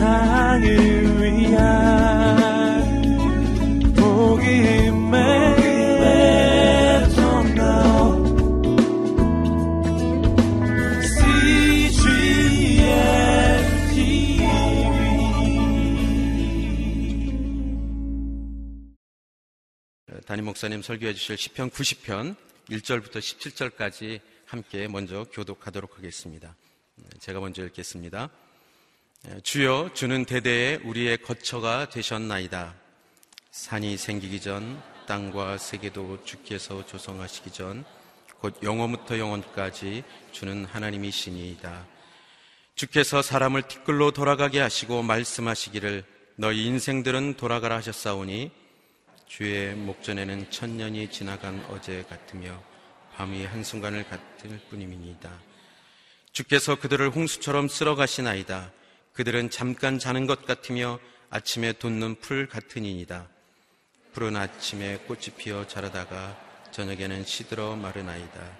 세상을 위한 복음의 담임 목사님 설교해 주실 시편 90편 1절부터 17절까지 함께 먼저 교독하도록 하겠습니다. 제가 먼저 읽겠습니다. 주여 주는 대대에 우리의 거처가 되셨나이다. 산이 생기기 전 땅과 세계도 주께서 조성하시기 전 곧 영원부터 영원까지 주는 하나님이시니이다. 주께서 사람을 티끌로 돌아가게 하시고 말씀하시기를 너희 인생들은 돌아가라 하셨사오니 주의 목전에는 천년이 지나간 어제 같으며 밤이 한순간을 같을 뿐임이니이다. 주께서 그들을 홍수처럼 쓸어가시나이다. 그들은 잠깐 자는 것 같으며 아침에 돋는 풀 같으니이다. 푸른 아침에 꽃이 피어 자라다가 저녁에는 시들어 마르나이다.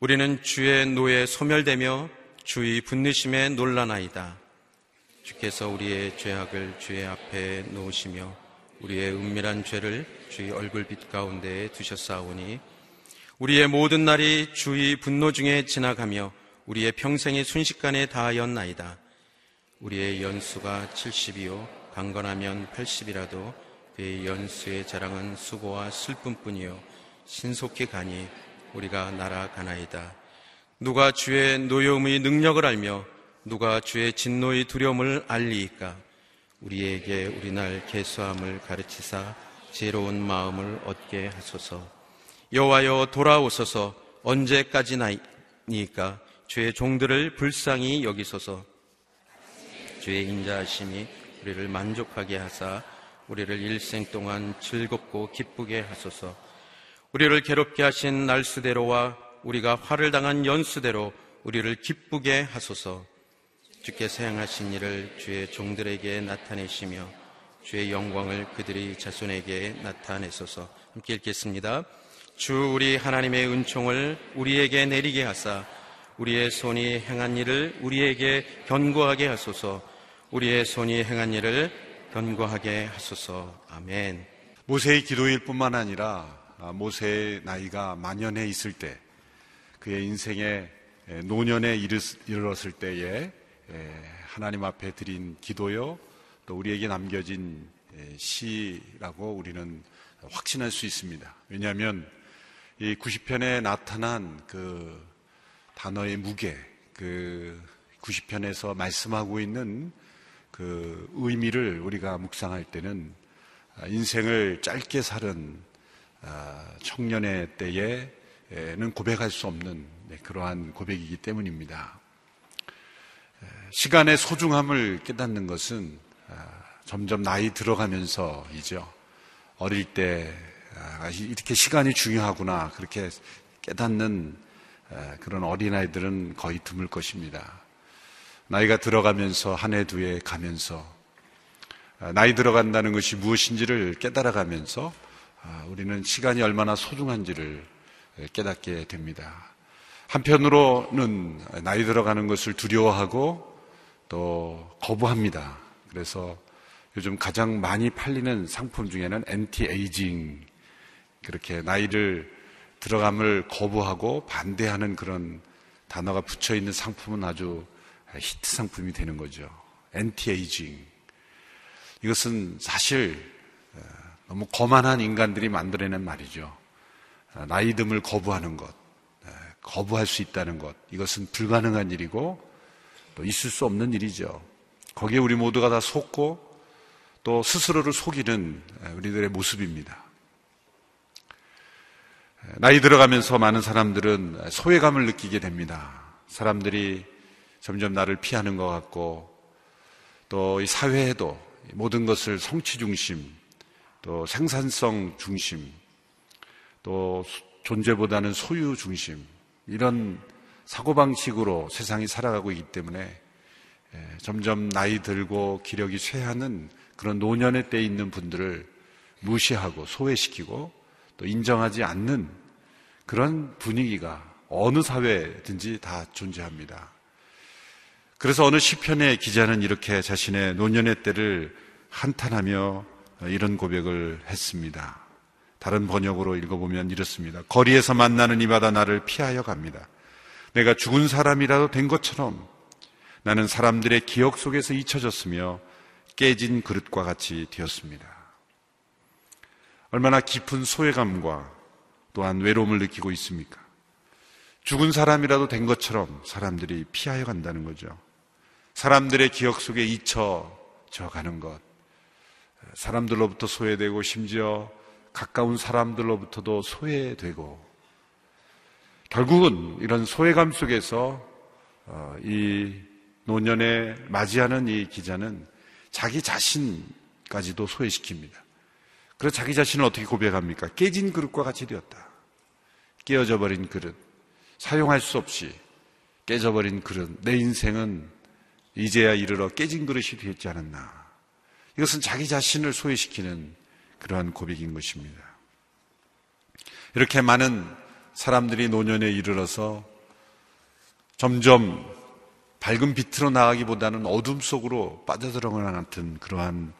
우리는 주의 노에 소멸되며 주의 분노심에 놀라나이다. 주께서 우리의 죄악을 주의 앞에 놓으시며 우리의 은밀한 죄를 주의 얼굴빛 가운데에 두셨사오니 우리의 모든 날이 주의 분노 중에 지나가며 우리의 평생이 순식간에 다하였나이다. 우리의 연수가 70이요 강건하면 80이라도 그의 연수의 자랑은 수고와 슬픔뿐이요 신속히 가니 우리가 날아가나이다. 누가 주의 노여움의 능력을 알며 누가 주의 진노의 두려움을 알리이까 우리에게 우리날 개수함을 가르치사 지혜로운 마음을 얻게 하소서. 여호와여 돌아오소서 언제까지나니까 주의 종들을 불쌍히 여기소서. 주의 인자하심이 우리를 만족하게 하사 우리를 일생 동안 즐겁고 기쁘게 하소서. 우리를 괴롭게 하신 날수대로와 우리가 화를 당한 연수대로 우리를 기쁘게 하소서. 주께서 행하신 일을 주의 종들에게 나타내시며 주의 영광을 그들이 자손에게 나타내소서. 함께 읽겠습니다. 주 우리 하나님의 은총을 우리에게 내리게 하사 우리의 손이 행한 일을 우리에게 견고하게 하소서. 우리의 손이 행한 일을 견고하게 하소서. 아멘. 모세의 기도일 뿐만 아니라 모세의 나이가 만연해 있을 때 그의 인생의 노년에 이르렀을 때에 하나님 앞에 드린 기도요, 또 우리에게 남겨진 시라고 우리는 확신할 수 있습니다. 왜냐하면 이 90편에 나타난 그 단어의 무게, 그 90편에서 말씀하고 있는 그 의미를 우리가 묵상할 때는 인생을 짧게 살은 아, 청년의 때에는 고백할 수 없는 네, 그러한 고백이기 때문입니다. 시간의 소중함을 깨닫는 것은 아, 점점 나이 들어가면서이죠. 어릴 때 아, 이렇게 시간이 중요하구나 그렇게 깨닫는 아, 그런 어린아이들은 거의 드물 것입니다. 나이가 들어가면서 한 해 두 해 가면서 나이 들어간다는 것이 무엇인지를 깨달아가면서 우리는 시간이 얼마나 소중한지를 깨닫게 됩니다. 한편으로는 나이 들어가는 것을 두려워하고 또 거부합니다. 그래서 요즘 가장 많이 팔리는 상품 중에는 엔티 에이징 그렇게 나이를 들어감을 거부하고 반대하는 그런 단어가 붙여 있는 상품은 아주 히트 상품이 되는 거죠. 엔티 에이징. 이것은 사실 어, 너무 거만한 인간들이 만들어낸 말이죠. 어, 나이듦을 거부하는 것, 어, 거부할 수 있다는 것, 이것은 불가능한 일이고 또 있을 수 없는 일이죠. 거기에 우리 모두가 다 속고 또 스스로를 속이는 우리들의 모습입니다. 나이 들어가면서 많은 사람들은 소외감을 느끼게 됩니다. 사람들이 점점 나를 피하는 것 같고 또 이 사회에도 모든 것을 성취 중심, 또 생산성 중심, 또 존재보다는 소유 중심 이런 사고방식으로 세상이 살아가고 있기 때문에 예, 점점 나이 들고 기력이 쇠하는 그런 노년의 때 있는 분들을 무시하고 소외시키고 또 인정하지 않는 그런 분위기가 어느 사회든지 다 존재합니다. 그래서 어느 시편의 기자는 이렇게 자신의 노년의 때를 한탄하며 이런 고백을 했습니다. 다른 번역으로 읽어보면 이렇습니다. 거리에서 만나는 이마다 나를 피하여 갑니다. 내가 죽은 사람이라도 된 것처럼 나는 사람들의 기억 속에서 잊혀졌으며 깨진 그릇과 같이 되었습니다. 얼마나 깊은 소외감과 또한 외로움을 느끼고 있습니까? 죽은 사람이라도 된 것처럼 사람들이 피하여 간다는 거죠. 사람들의 기억 속에 잊혀져 가는 것. 사람들로부터 소외되고 심지어 가까운 사람들로부터도 소외되고 결국은 이런 소외감 속에서 어, 이 노년에 맞이하는 이 기자는 자기 자신까지도 소외시킵니다. 그래서 자기 자신을 어떻게 고백합니까? 깨진 그릇과 같이 되었다. 깨어져 버린 그릇. 사용할 수 없이 깨져버린 그릇. 내 인생은 이제야 이르러 깨진 그릇이 되었지 않았나. 이것은 자기 자신을 소외시키는 그러한 고백인 것입니다. 이렇게 많은 사람들이 노년에 이르러서 점점 밝은 빛으로 나가기보다는 어둠 속으로 빠져들어가는 같은 그러한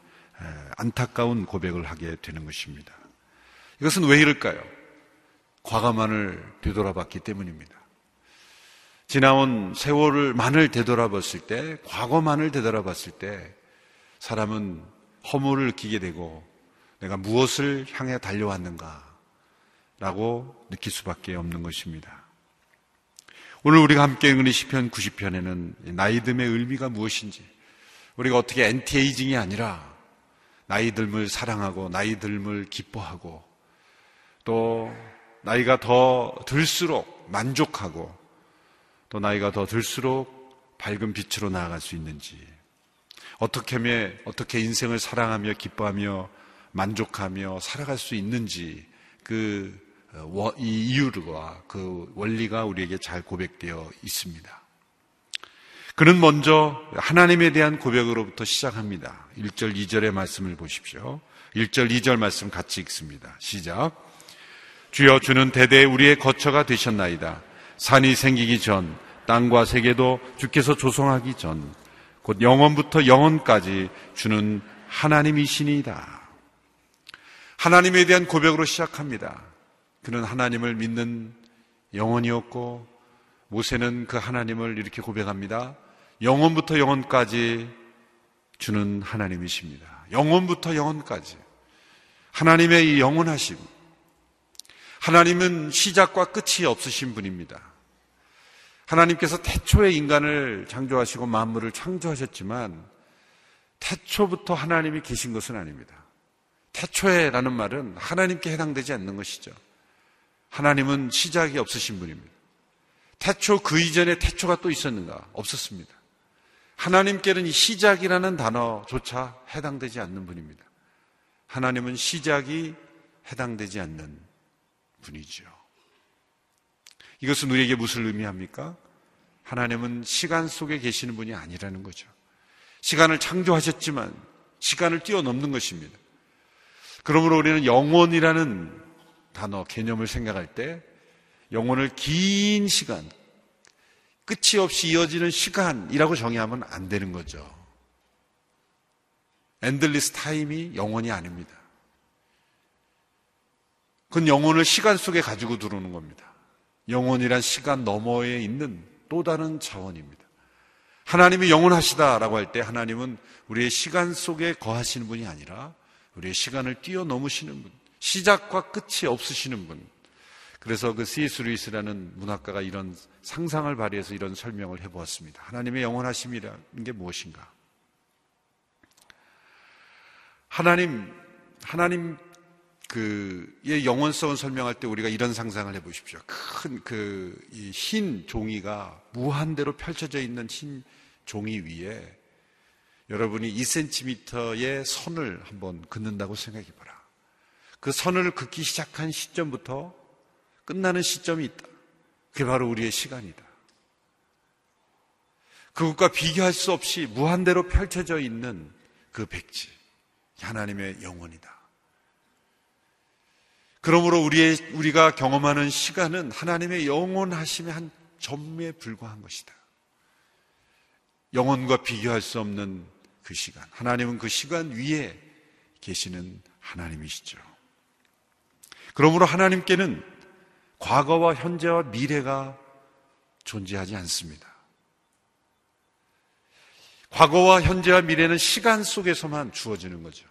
안타까운 고백을 하게 되는 것입니다. 이것은 왜 이럴까요? 과거만을 되돌아봤기 때문입니다. 지나온 세월을 만을 되돌아봤을 때, 과거만을 되돌아봤을 때, 사람은 허물을 느끼게 되고, 내가 무엇을 향해 달려왔는가, 라고 느낄 수밖에 없는 것입니다. 오늘 우리가 함께 읽은 시편 90편에는 나이듦의 의미가 무엇인지, 우리가 어떻게 엔티에이징이 아니라 나이듦을 사랑하고 나이듦을 기뻐하고 또 나이가 더 들수록 만족하고 또 나이가 더 들수록 밝은 빛으로 나아갈 수 있는지 어떻게 하면 어떻게 인생을 사랑하며 기뻐하며 만족하며 살아갈 수 있는지 그 어, 이유와 그 원리가 우리에게 잘 고백되어 있습니다. 그는 먼저 하나님에 대한 고백으로부터 시작합니다. 1절, 2절의 말씀을 보십시오. 1절, 2절 말씀 같이 읽습니다. 시작. 주여 주는 대대 우리의 거처가 되셨나이다. 산이 생기기 전, 땅과 세계도 주께서 조성하기 전, 곧 영원부터 영원까지 주는 하나님이시니이다. 하나님에 대한 고백으로 시작합니다. 그는 하나님을 믿는 영혼이었고, 모세는 그 하나님을 이렇게 고백합니다. 영원부터 영원까지 주는 하나님이십니다. 영원부터 영원까지. 하나님의 이 영원하심. 하나님은 시작과 끝이 없으신 분입니다. 하나님께서 태초에 인간을 창조하시고 만물을 창조하셨지만 태초부터 하나님이 계신 것은 아닙니다. 태초에라는 말은 하나님께 해당되지 않는 것이죠. 하나님은 시작이 없으신 분입니다. 태초 그 이전에 태초가 또 있었는가? 없었습니다. 하나님께는 이 시작이라는 단어조차 해당되지 않는 분입니다. 하나님은 시작이 해당되지 않는 분이죠. 이것은 우리에게 무슨 의미합니까? 하나님은 시간 속에 계시는 분이 아니라는 거죠. 시간을 창조하셨지만 시간을 뛰어넘는 것입니다. 그러므로 우리는 영원이라는 단어, 개념을 생각할 때 영원을 긴 시간, 끝이 없이 이어지는 시간이라고 정의하면 안 되는 거죠. endless time이 영원이 아닙니다. 그건 영혼을 시간 속에 가지고 들어오는 겁니다. 영혼이란 시간 너머에 있는 또 다른 차원입니다. 하나님이 영원하시다라고 할 때 하나님은 우리의 시간 속에 거하시는 분이 아니라 우리의 시간을 뛰어넘으시는 분, 시작과 끝이 없으시는 분. 그래서 그 C.S. 루이스라는 문학가가 이런 상상을 발휘해서 이런 설명을 해보았습니다. 하나님의 영원하심이라는 게 무엇인가? 하나님, 하나님 그의 영원성을 설명할 때 우리가 이런 상상을 해보십시오. 큰 그 흰 종이가 무한대로 펼쳐져 있는 흰 종이 위에 여러분이 2cm의 선을 한번 긋는다고 생각해 봐라. 그 선을 긋기 시작한 시점부터 끝나는 시점이 있다. 그게 바로 우리의 시간이다. 그것과 비교할 수 없이 무한대로 펼쳐져 있는 그 백지. 하나님의 영혼이다. 그러므로 우리의, 우리가 경험하는 시간은 하나님의 영원하심의 한 점에 불과한 것이다. 영혼과 비교할 수 없는 그 시간. 하나님은 그 시간 위에 계시는 하나님이시죠. 그러므로 하나님께는 과거와 현재와 미래가 존재하지 않습니다. 과거와 현재와 미래는 시간 속에서만 주어지는 거죠.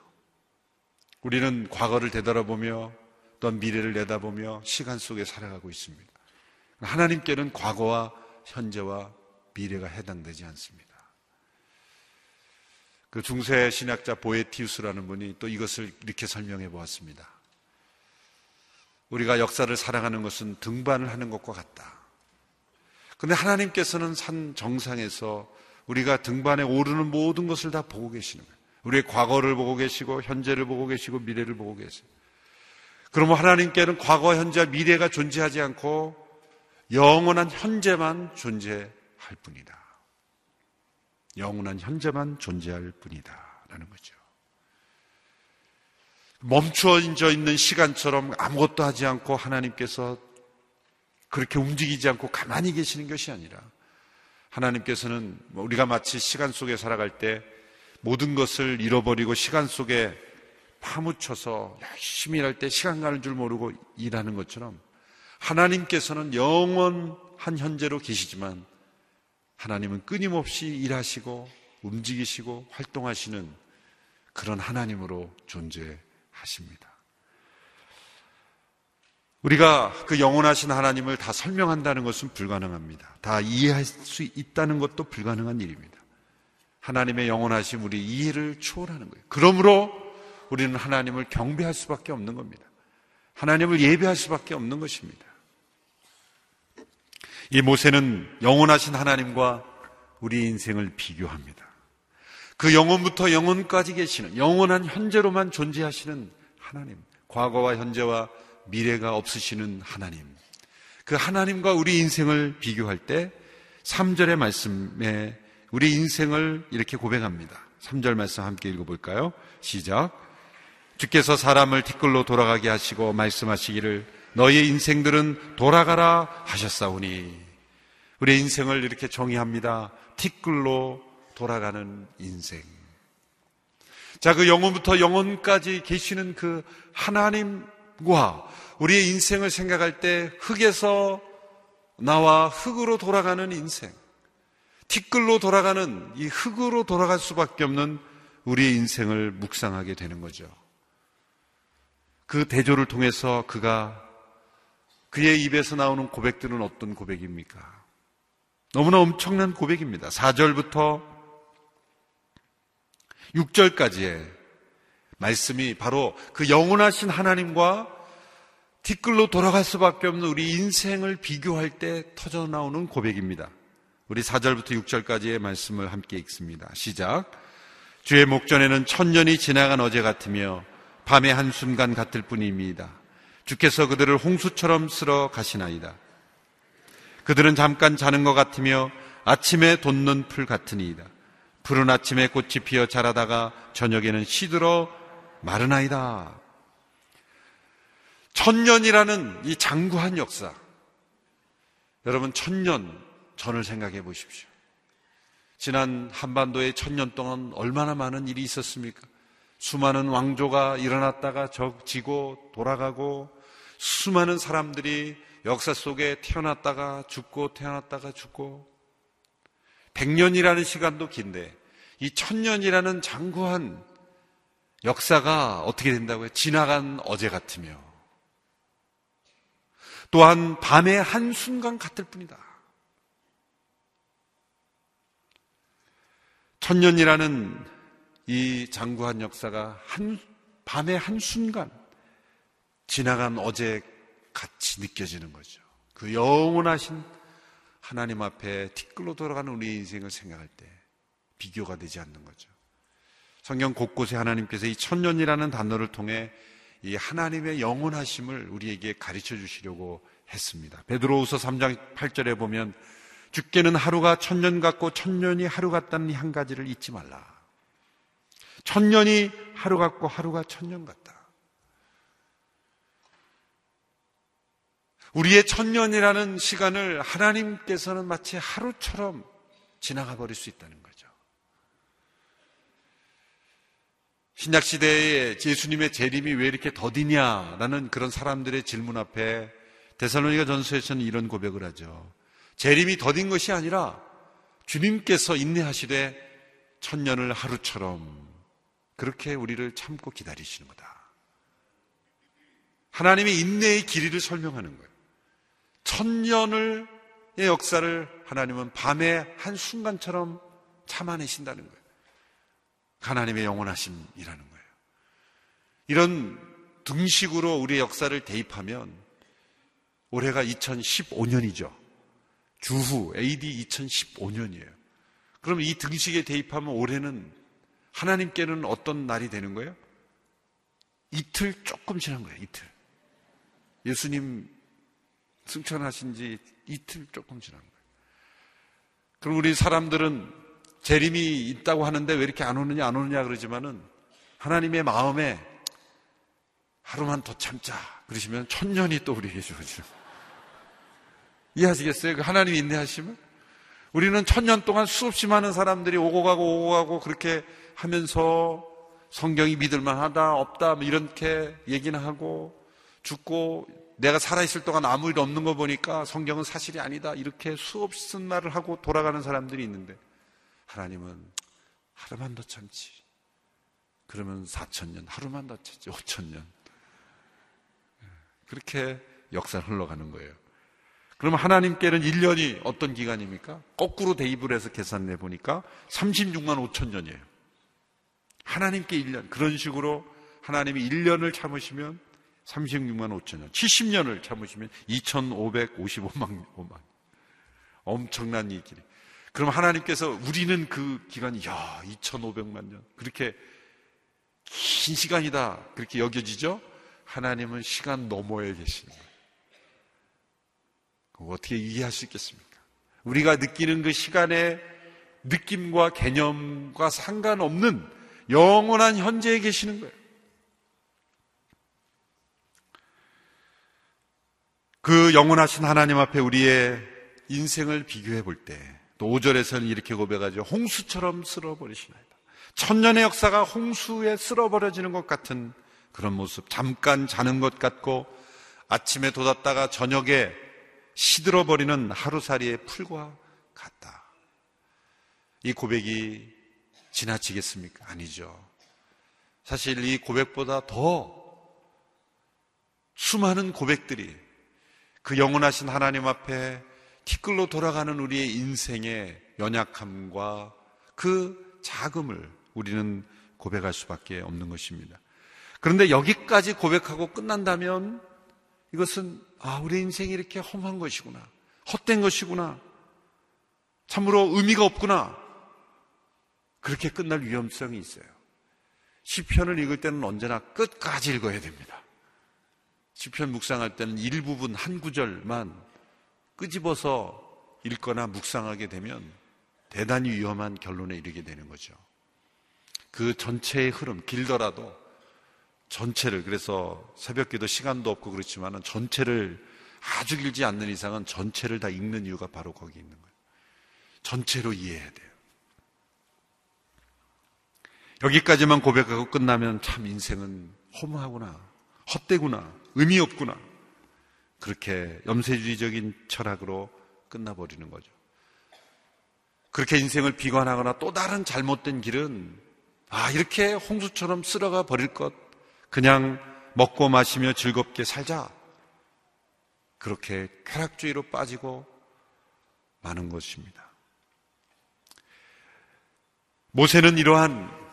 우리는 과거를 되돌아보며 또한 미래를 내다보며 시간 속에 살아가고 있습니다. 하나님께는 과거와 현재와 미래가 해당되지 않습니다. 그 중세 신학자 보에티우스라는 분이 또 이것을 이렇게 설명해 보았습니다. 우리가 역사를 살아가는 것은 등반을 하는 것과 같다. 근데 하나님께서는 산 정상에서 우리가 등반에 오르는 모든 것을 다 보고 계시는 거예요. 우리의 과거를 보고 계시고 현재를 보고 계시고 미래를 보고 계세요. 그러면 하나님께는 과거, 현재, 미래가 존재하지 않고 영원한 현재만 존재할 뿐이다. 영원한 현재만 존재할 뿐이다. 라는 거죠. 멈추어져 있는 시간처럼 아무것도 하지 않고 하나님께서 그렇게 움직이지 않고 가만히 계시는 것이 아니라 하나님께서는 우리가 마치 시간 속에 살아갈 때 모든 것을 잃어버리고 시간 속에 파묻혀서 열심히 일할 때 시간 가는 줄 모르고 일하는 것처럼 하나님께서는 영원한 현재로 계시지만 하나님은 끊임없이 일하시고 움직이시고 활동하시는 그런 하나님으로 존재하십니다. 우리가 그 영원하신 하나님을 다 설명한다는 것은 불가능합니다. 다 이해할 수 있다는 것도 불가능한 일입니다. 하나님의 영원하심 우리 이해를 초월하는 거예요. 그러므로 우리는 하나님을 경배할 수밖에 없는 겁니다. 하나님을 예배할 수밖에 없는 것입니다. 이 모세는 영원하신 하나님과 우리 인생을 비교합니다. 그 영원부터 영원까지 계시는 영원한 현재로만 존재하시는 하나님, 과거와 현재와 미래가 없으시는 하나님. 그 하나님과 우리 인생을 비교할 때 3절의 말씀에 우리 인생을 이렇게 고백합니다. 3절 말씀 함께 읽어볼까요? 시작. 주께서 사람을 티끌로 돌아가게 하시고 말씀하시기를 너의 인생들은 돌아가라 하셨사오니 우리 인생을 이렇게 정의합니다. 티끌로 돌아가는 인생. 자, 그 영혼부터 영혼까지 계시는 그 하나님과 우리의 인생을 생각할 때 흙에서 나와 흙으로 돌아가는 인생. 티끌로 돌아가는 이 흙으로 돌아갈 수밖에 없는 우리의 인생을 묵상하게 되는 거죠. 그 대조를 통해서 그가 그의 입에서 나오는 고백들은 어떤 고백입니까? 너무나 엄청난 고백입니다. 4절부터 6절까지의 말씀이 바로 그 영원하신 하나님과 티끌로 돌아갈 수밖에 없는 우리 인생을 비교할 때 터져 나오는 고백입니다. 우리 4절부터 6절까지의 말씀을 함께 읽습니다. 시작. 주의 목전에는 천년이 지나간 어제 같으며 밤의 한순간 같을 뿐입니다. 주께서 그들을 홍수처럼 쓸어 가시나이다. 그들은 잠깐 자는 것 같으며 아침에 돋는 풀 같으니이다. 푸른 아침에 꽃이 피어 자라다가 저녁에는 시들어 마르나이다. 천년이라는 이 장구한 역사. 여러분, 천년, 전을 생각해 보십시오. 지난 한반도에 천년 동안 얼마나 많은 일이 있었습니까? 수많은 왕조가 일어났다가 적지고 돌아가고 수많은 사람들이 역사 속에 태어났다가 죽고 태어났다가 죽고 백년이라는 시간도 긴데 이 천년이라는 장구한 역사가 어떻게 된다고요? 지나간 어제 같으며 또한 밤의 한순간 같을 뿐이다. 천년이라는 이 장구한 역사가 한, 밤의 한 순간 지나간 어제 같이 느껴지는 거죠. 그 영원하신 하나님 앞에 티끌로 돌아가는 우리 인생을 생각할 때 비교가 되지 않는 거죠. 성경 곳곳에 하나님께서 이 천년이라는 단어를 통해 이 하나님의 영원하심을 우리에게 가르쳐 주시려고 했습니다. 베드로후서 3장 8절에 보면 죽게는 하루가 천년 같고 천년이 하루 같다는 한 가지를 잊지 말라. 천년이 하루 같고 하루가 천년 같다. 우리의 천년이라는 시간을 하나님께서는 마치 하루처럼 지나가 버릴 수 있다는 거죠. 신약 시대에 예수님의 재림이 왜 이렇게 더디냐라는 그런 사람들의 질문 앞에 데살로니가 전서에서는 이런 고백을 하죠. 재림이 더딘 것이 아니라 주님께서 인내하시되 천년을 하루처럼 그렇게 우리를 참고 기다리시는 거다. 하나님의 인내의 길이를 설명하는 거예요. 천년의 역사를 하나님은 밤의 한 순간처럼 참아내신다는 거예요. 하나님의 영원하심이라는 거예요. 이런 등식으로 우리의 역사를 대입하면 올해가 2015년이죠. 주후 AD 2015년이에요. 그럼 이 등식에 대입하면 올해는 하나님께는 어떤 날이 되는 거예요? 이틀 조금 지난 거예요, 이틀. 예수님 승천하신 지 이틀 조금 지난 거예요. 그럼 우리 사람들은 재림이 있다고 하는데 왜 이렇게 안 오느냐, 안 오느냐 그러지만은 하나님의 마음에 하루만 더 참자. 그러시면 천년이 또 우리에게 주어지는 이해하시겠어요? 그 하나님이 인내하시면? 우리는 천년 동안 수없이 많은 사람들이 오고 가고 오고 가고 그렇게 하면서 성경이 믿을만 하다, 없다, 뭐 이렇게 얘기는 하고 죽고 내가 살아있을 동안 아무 일 없는 거 보니까 성경은 사실이 아니다. 이렇게 수없이 말을 하고 돌아가는 사람들이 있는데 하나님은 하루만 더 참지. 그러면 4천년, 하루만 더 참지, 5천년. 그렇게 역사를 흘러가는 거예요. 그러면 하나님께는 1년이 어떤 기간입니까? 거꾸로 대입을 해서 계산해 보니까 36만 5천 년이에요. 하나님께 1년. 그런 식으로 하나님이 1년을 참으시면 36만 5천 년. 70년을 참으시면 2,555만 5만. 엄청난 이 길이. 그럼 하나님께서 우리는 그 기간이 야 2,500만 년 그렇게 긴 시간이다 그렇게 여겨지죠? 하나님은 시간 너머에 계시는 거예요. 어떻게 이해할 수 있겠습니까? 우리가 느끼는 그 시간의 느낌과 개념과 상관없는 영원한 현재에 계시는 거예요. 그 영원하신 하나님 앞에 우리의 인생을 비교해 볼 때, 또 5절에서는 이렇게 고백하죠. 홍수처럼 쓸어버리시나이다. 천년의 역사가 홍수에 쓸어버려지는 것 같은 그런 모습. 잠깐 자는 것 같고, 아침에 돋았다가 저녁에 시들어버리는 하루살이의 풀과 같다. 이 고백이 지나치겠습니까? 아니죠. 사실 이 고백보다 더 수많은 고백들이 그 영원하신 하나님 앞에 티끌로 돌아가는 우리의 인생의 연약함과 그 자금을 우리는 고백할 수밖에 없는 것입니다. 그런데 여기까지 고백하고 끝난다면 이것은 아, 우리 인생이 이렇게 험한 것이구나. 헛된 것이구나. 참으로 의미가 없구나. 그렇게 끝날 위험성이 있어요. 시편을 읽을 때는 언제나 끝까지 읽어야 됩니다. 시편 묵상할 때는 일부분 한 구절만 끄집어서 읽거나 묵상하게 되면 대단히 위험한 결론에 이르게 되는 거죠. 그 전체의 흐름, 길더라도 전체를, 그래서 새벽 기도 시간도 없고 그렇지만 전체를 아주 길지 않는 이상은 전체를 다 읽는 이유가 바로 거기 있는 거예요. 전체로 이해해야 돼요. 여기까지만 고백하고 끝나면 참 인생은 허무하구나, 헛되구나, 의미 없구나. 그렇게 염세주의적인 철학으로 끝나버리는 거죠. 그렇게 인생을 비관하거나 또 다른 잘못된 길은 아, 이렇게 홍수처럼 쓸어가 버릴 것, 그냥 먹고 마시며 즐겁게 살자. 그렇게 쾌락주의로 빠지고 마는 것입니다. 모세는 이러한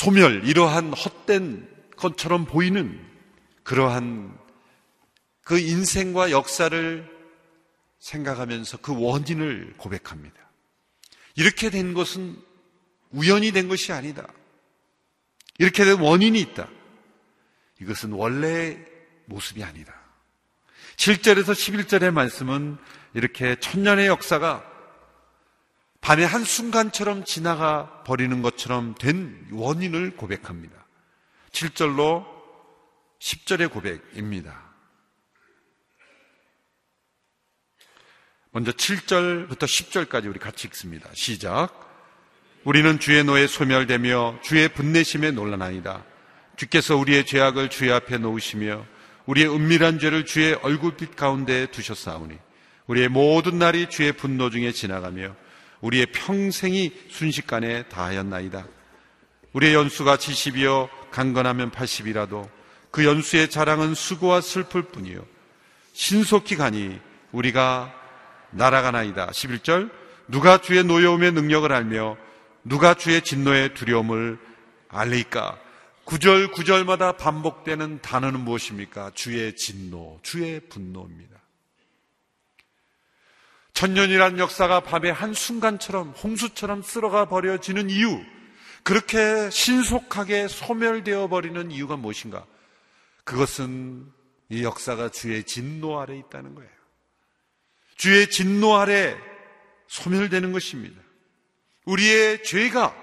소멸, 이러한 헛된 것처럼 보이는 그러한 그 인생과 역사를 생각하면서 그 원인을 고백합니다. 이렇게 된 것은 우연이 된 것이 아니다. 이렇게 된 원인이 있다. 이것은 원래의 모습이 아니다. 7절에서 11절의 말씀은 이렇게 천년의 역사가 밤의 한순간처럼 지나가 버리는 것처럼 된 원인을 고백합니다. 7절로 10절의 고백입니다. 먼저 7절부터 10절까지 우리 같이 읽습니다. 시작. 우리는 주의 노에 소멸되며 주의 분내심에 놀라나이다. 주께서 우리의 죄악을 주의 앞에 놓으시며 우리의 은밀한 죄를 주의 얼굴빛 가운데 두셨사오니 우리의 모든 날이 주의 분노 중에 지나가며 우리의 평생이 순식간에 다하였나이다. 우리의 연수가 70이요 강건하면 80이라도 그 연수의 자랑은 수고와 슬플 뿐이요 신속히 가니 우리가 날아가나이다. 11절 누가 주의 노여움의 능력을 알며 누가 주의 진노의 두려움을 알리까? 9절 9절마다 반복되는 단어는 무엇입니까? 주의 진노, 주의 분노입니다. 천년이란 역사가 밤의 한순간처럼 홍수처럼 쓸어가 버려지는 이유, 그렇게 신속하게 소멸되어 버리는 이유가 무엇인가? 그것은 이 역사가 주의 진노 아래 있다는 거예요. 주의 진노 아래 소멸되는 것입니다. 우리의 죄가,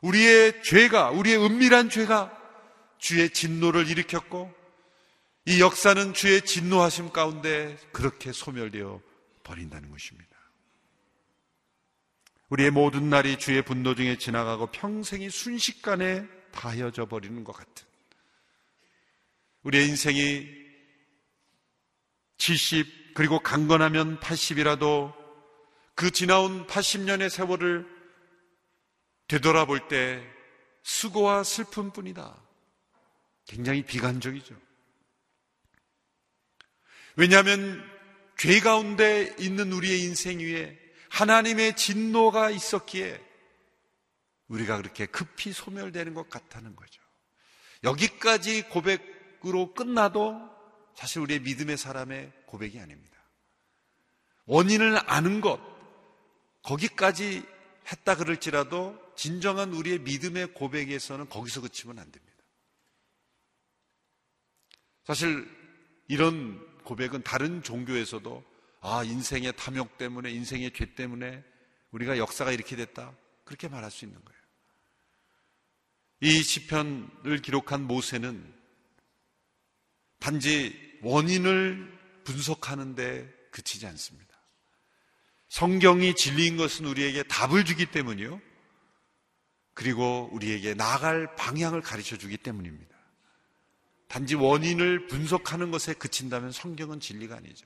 우리의 죄가, 우리의 은밀한 죄가 주의 진노를 일으켰고, 이 역사는 주의 진노하심 가운데 그렇게 소멸되어 버린다는 것입니다. 우리의 모든 날이 주의 분노 중에 지나가고 평생이 순식간에 다혀져 버리는 것 같은 우리의 인생이 70 그리고 강건하면 80이라도 그 지나온 80년의 세월을 되돌아볼 때 수고와 슬픔뿐이다. 굉장히 비관적이죠. 왜냐하면 죄 가운데 있는 우리의 인생 위에 하나님의 진노가 있었기에 우리가 그렇게 급히 소멸되는 것 같다는 거죠. 여기까지 고백으로 끝나도 사실 우리의 믿음의 사람의 고백이 아닙니다. 원인을 아는 것, 거기까지 했다 그럴지라도 진정한 우리의 믿음의 고백에서는 거기서 그치면 안 됩니다. 사실 이런 고백은 다른 종교에서도 아, 인생의 탐욕 때문에, 인생의 죄 때문에 우리가 역사가 이렇게 됐다. 그렇게 말할 수 있는 거예요. 이 시편을 기록한 모세는 단지 원인을 분석하는데 그치지 않습니다. 성경이 진리인 것은 우리에게 답을 주기 때문이요. 그리고 우리에게 나아갈 방향을 가르쳐 주기 때문입니다. 단지 원인을 분석하는 것에 그친다면 성경은 진리가 아니죠.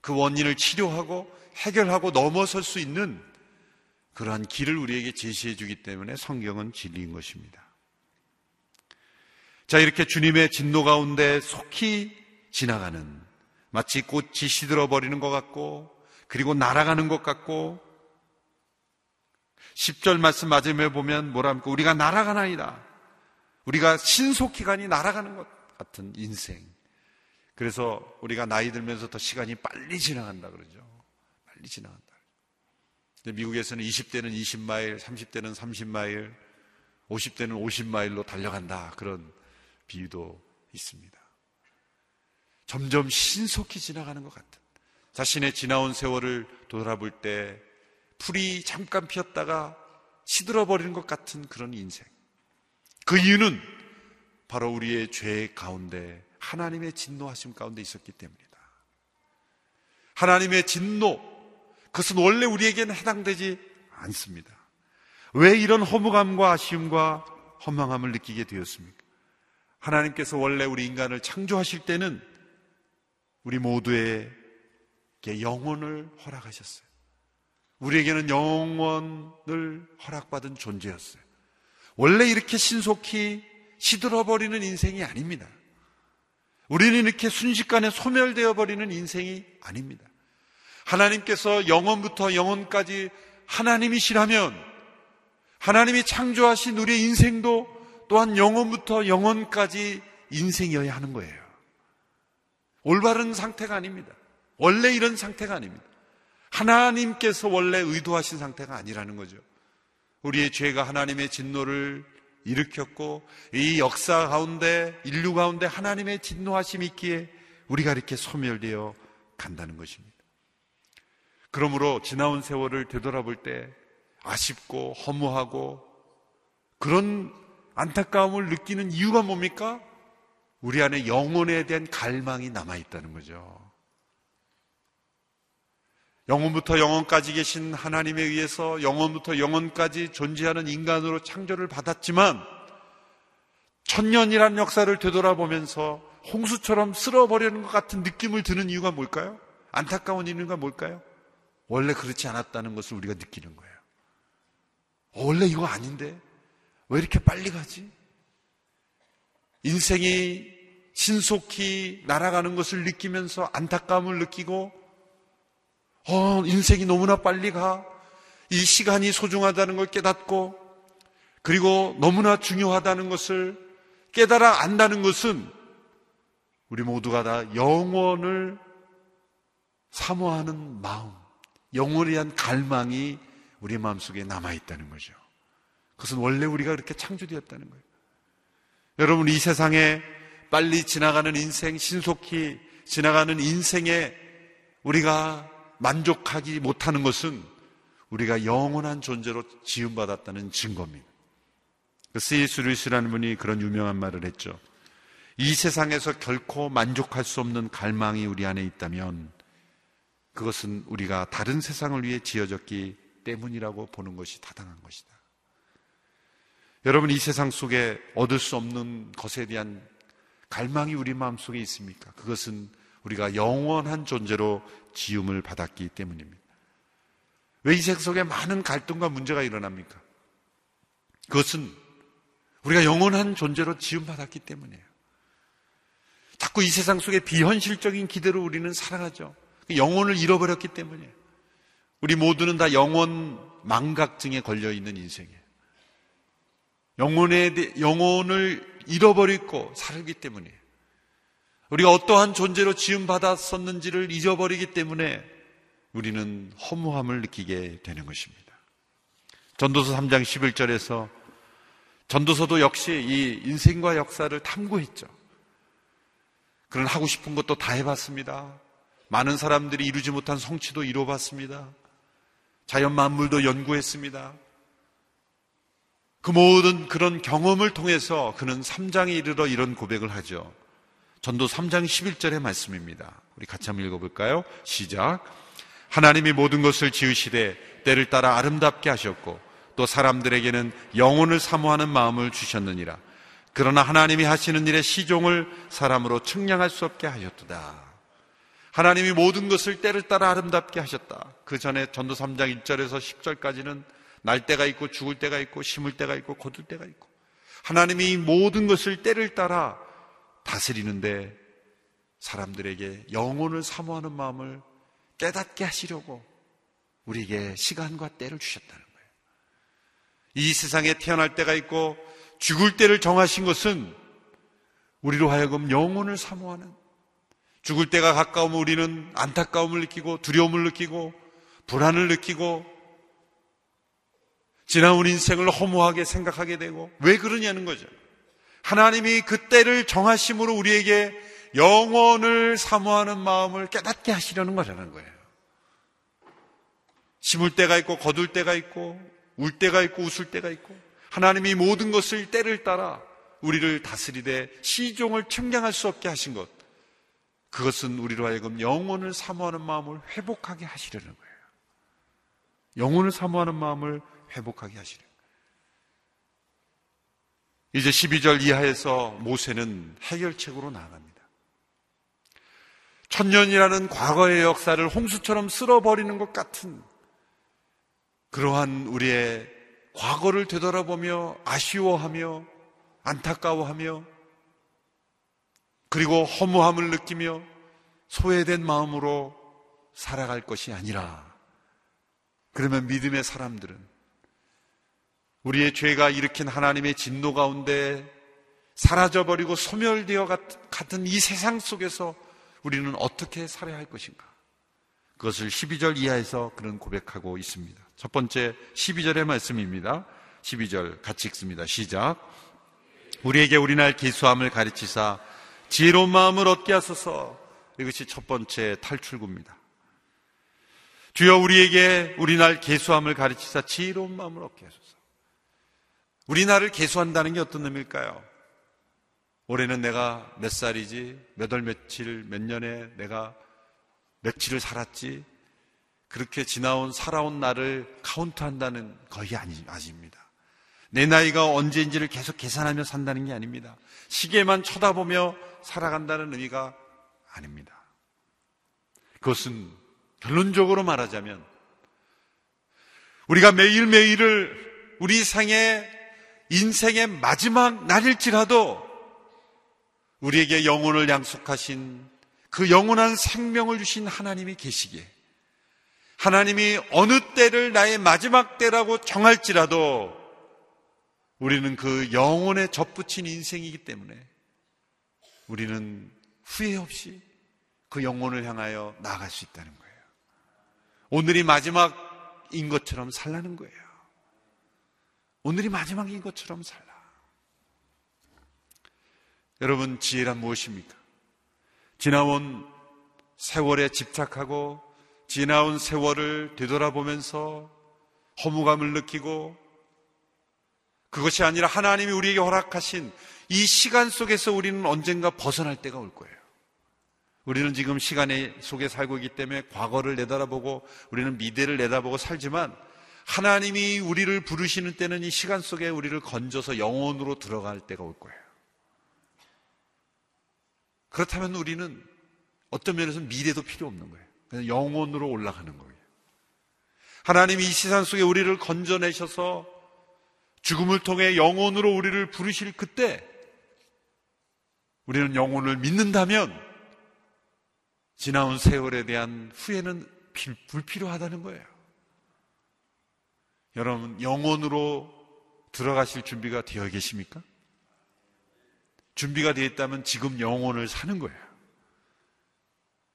그 원인을 치료하고 해결하고 넘어설 수 있는 그러한 길을 우리에게 제시해 주기 때문에 성경은 진리인 것입니다. 자, 이렇게 주님의 진노 가운데 속히 지나가는 마치 꽃이 시들어 버리는 것 같고 그리고 날아가는 것 같고 10절 말씀 맞으며 보면 뭐라 합니까? 우리가 날아가나이다. 우리가 가니 날아가는 것 같은 인생. 그래서 우리가 나이 들면서 더 시간이 빨리 지나간다 그러죠. 빨리 지나간다. 미국에서는 20대는 20마일, 30대는 30마일, 50대는 50마일로 달려간다. 그런 비유도 있습니다. 점점 신속히 지나가는 것 같은 자신의 지나온 세월을 돌아볼 때 풀이 잠깐 피었다가 시들어버리는 것 같은 그런 인생. 그 이유는 바로 우리의 죄 가운데 하나님의 진노하심 가운데 있었기 때문이다. 하나님의 진노, 그것은 원래 우리에게는 해당되지 않습니다. 왜 이런 허무감과 아쉬움과 허망함을 느끼게 되었습니까? 하나님께서 원래 우리 인간을 창조하실 때는 우리 모두에게 영혼을 허락하셨어요. 우리에게는 영원을 허락받은 존재였어요. 원래 이렇게 신속히 시들어버리는 인생이 아닙니다. 우리는 이렇게 순식간에 소멸되어 버리는 인생이 아닙니다. 하나님께서 영원부터 영원까지 하나님이시라면 하나님이 창조하신 우리의 인생도 또한 영원부터 영원까지 인생이어야 하는 거예요. 올바른 상태가 아닙니다. 원래 이런 상태가 아닙니다. 하나님께서 원래 의도하신 상태가 아니라는 거죠. 우리의 죄가 하나님의 진노를 일으켰고 이 역사 가운데 인류 가운데 하나님의 진노하심이 있기에 우리가 이렇게 소멸되어 간다는 것입니다. 그러므로 지나온 세월을 되돌아볼 때 아쉽고 허무하고 그런 안타까움을 느끼는 이유가 뭡니까? 우리 안에 영혼에 대한 갈망이 남아 있다는 거죠. 영원부터 영원까지 계신 하나님에 의해서 영원부터 영원까지 존재하는 인간으로 창조를 받았지만 천년이란 역사를 되돌아보면서 홍수처럼 쓸어버리는 것 같은 느낌을 드는 이유가 뭘까요? 안타까운 이유가 뭘까요? 원래 그렇지 않았다는 것을 우리가 느끼는 거예요. 어, 원래 이거 아닌데? 왜 이렇게 빨리 가지? 인생이 신속히 날아가는 것을 느끼면서 안타까움을 느끼고, 어, 인생이 너무나 빨리 가. 이 시간이 소중하다는 걸 깨닫고, 그리고 너무나 중요하다는 것을 깨달아 안다는 것은 우리 모두가 다 영원을 사모하는 마음, 영원에 대한 갈망이 우리 마음속에 남아있다는 거죠. 그것은 원래 우리가 그렇게 창조되었다는 거예요. 여러분, 이 세상에 빨리 지나가는 인생, 신속히 지나가는 인생에 우리가 만족하지 못하는 것은 우리가 영원한 존재로 지음받았다는 증거입니다. C.S. 그 루이스라는 분이 그런 유명한 말을 했죠. 이 세상에서 결코 만족할 수 없는 갈망이 우리 안에 있다면 그것은 우리가 다른 세상을 위해 지어졌기 때문이라고 보는 것이 타당한 것이다. 여러분 이 세상 속에 얻을 수 없는 것에 대한 갈망이 우리 마음 속에 있습니까? 그것은 우리가 영원한 존재로 지음을 받았기 때문입니다. 왜이 세상 속에 많은 갈등과 문제가 일어납니까? 그것은 우리가 영원한 존재로 지음받았기 때문이에요. 자꾸 이 세상 속에 비현실적인 기대로 우리는 살아가죠. 영혼을 잃어버렸기 때문이에요. 우리 모두는 다 영혼 망각증에 걸려 있는 인생이에요. 영혼에 영혼을 잃어버리고 살기 때문이에요. 우리가 어떠한 존재로 지음 받았었는지를 잊어버리기 때문에 우리는 허무함을 느끼게 되는 것입니다. 전도서 3장 11절에서 전도서도 역시 이 인생과 역사를 탐구했죠. 그런 하고 싶은 것도 다 해봤습니다. 많은 사람들이 이루지 못한 성취도 이루어봤습니다. 자연 만물도 연구했습니다. 그 모든 그런 경험을 통해서 그는 3장에 이르러 이런 고백을 하죠. 전도 3장 11절의 말씀입니다. 우리 같이 한번 읽어볼까요? 시작. 하나님이 모든 것을 지으시되 때를 따라 아름답게 하셨고 또 사람들에게는 영혼을 사모하는 마음을 주셨느니라. 그러나 하나님이 하시는 일의 시종을 사람으로 측량할 수 없게 하셨도다. 하나님이 모든 것을 때를 따라 아름답게 하셨다. 그 전에 전도 3장 1절에서 10절까지는 날 때가 있고 죽을 때가 있고 심을 때가 있고 거둘 때가 있고 하나님이 모든 것을 때를 따라 다스리는데 사람들에게 영혼을 사모하는 마음을 깨닫게 하시려고 우리에게 시간과 때를 주셨다는 거예요. 이 세상에 태어날 때가 있고 죽을 때를 정하신 것은 우리로 하여금 영혼을 사모하는 죽을 때가 가까우면 우리는 안타까움을 느끼고 두려움을 느끼고 불안을 느끼고 지나온 인생을 허무하게 생각하게 되고 왜 그러냐는 거죠. 하나님이 그때를 정하심으로 우리에게 영원을 사모하는 마음을 깨닫게 하시려는 거라는 거예요. 심을 때가 있고 거둘 때가 있고 울 때가 있고 웃을 때가 있고 하나님이 모든 것을 때를 따라 우리를 다스리되 시종을 측량할 수 없게 하신 것 그것은 우리로 하여금 영혼을 사모하는 마음을 회복하게 하시려는 거예요. 영혼을 사모하는 마음을 회복하게 거예요. 이제 12절 이하에서 모세는 해결책으로 나아갑니다. 천년이라는 과거의 역사를 홍수처럼 쓸어버리는 것 같은 그러한 우리의 과거를 되돌아보며 아쉬워하며 안타까워하며 그리고 허무함을 느끼며 소외된 마음으로 살아갈 것이 아니라 그러면 믿음의 사람들은 우리의 죄가 일으킨 하나님의 진노 가운데 사라져버리고 소멸되어 같은 이 세상 속에서 우리는 어떻게 살아야 할 것인가? 그것을 12절 이하에서 그런 고백하고 있습니다. 첫 번째 12절의 말씀입니다. 12절 같이 읽습니다. 시작. 우리에게 우리날 기수함을 가르치사 지혜로운 마음을 얻게 하소서. 이것이 첫 번째 탈출구입니다. 주여 우리에게 우리날 개수함을 가르치사 지혜로운 마음을 얻게 하소서. 우리나를 개수한다는 게 어떤 의미일까요? 올해는 내가 몇 살이지, 몇 월 며칠, 몇 년에 내가 며칠을 살았지, 그렇게 지나온 살아온 날을 카운트한다는 거의 아니, 아닙니다. 내 나이가 언제인지를 계속 계산하며 산다는 게 아닙니다. 시계만 쳐다보며 살아간다는 의미가 아닙니다. 그것은 결론적으로 말하자면 우리가 매일매일을 우리 생의 인생의 마지막 날일지라도 우리에게 영혼을 양속하신 그 영원한 생명을 주신 하나님이 계시기에 하나님이 어느 때를 나의 마지막 때라고 정할지라도 우리는 그 영혼에 접붙인 인생이기 때문에 우리는 후회 없이 그 영혼을 향하여 나아갈 수 있다는 거예요. 오늘이 마지막인 것처럼 살라는 거예요. 오늘이 마지막인 것처럼 살라. 여러분, 지혜란 무엇입니까? 지나온 세월에 집착하고 지나온 세월을 되돌아보면서 허무감을 느끼고 그것이 아니라 하나님이 우리에게 허락하신 이 시간 속에서 우리는 언젠가 벗어날 때가 올 거예요. 우리는 지금 시간의 속에 살고 있기 때문에 과거를 내다보고 우리는 미래를 내다보고 살지만 하나님이 우리를 부르시는 때는 이 시간 속에 우리를 건져서 영혼으로 들어갈 때가 올 거예요. 그렇다면 우리는 어떤 면에서 미래도 필요 없는 거예요. 그냥 영혼으로 올라가는 거예요. 하나님이 이 시간 속에 우리를 건져내셔서 죽음을 통해 영혼으로 우리를 부르실 그때 우리는 영혼을 믿는다면 지나온 세월에 대한 후회는 불필요하다는 거예요. 여러분, 영혼으로 들어가실 준비가 되어 계십니까? 준비가 되어 있다면 지금 영혼을 사는 거예요.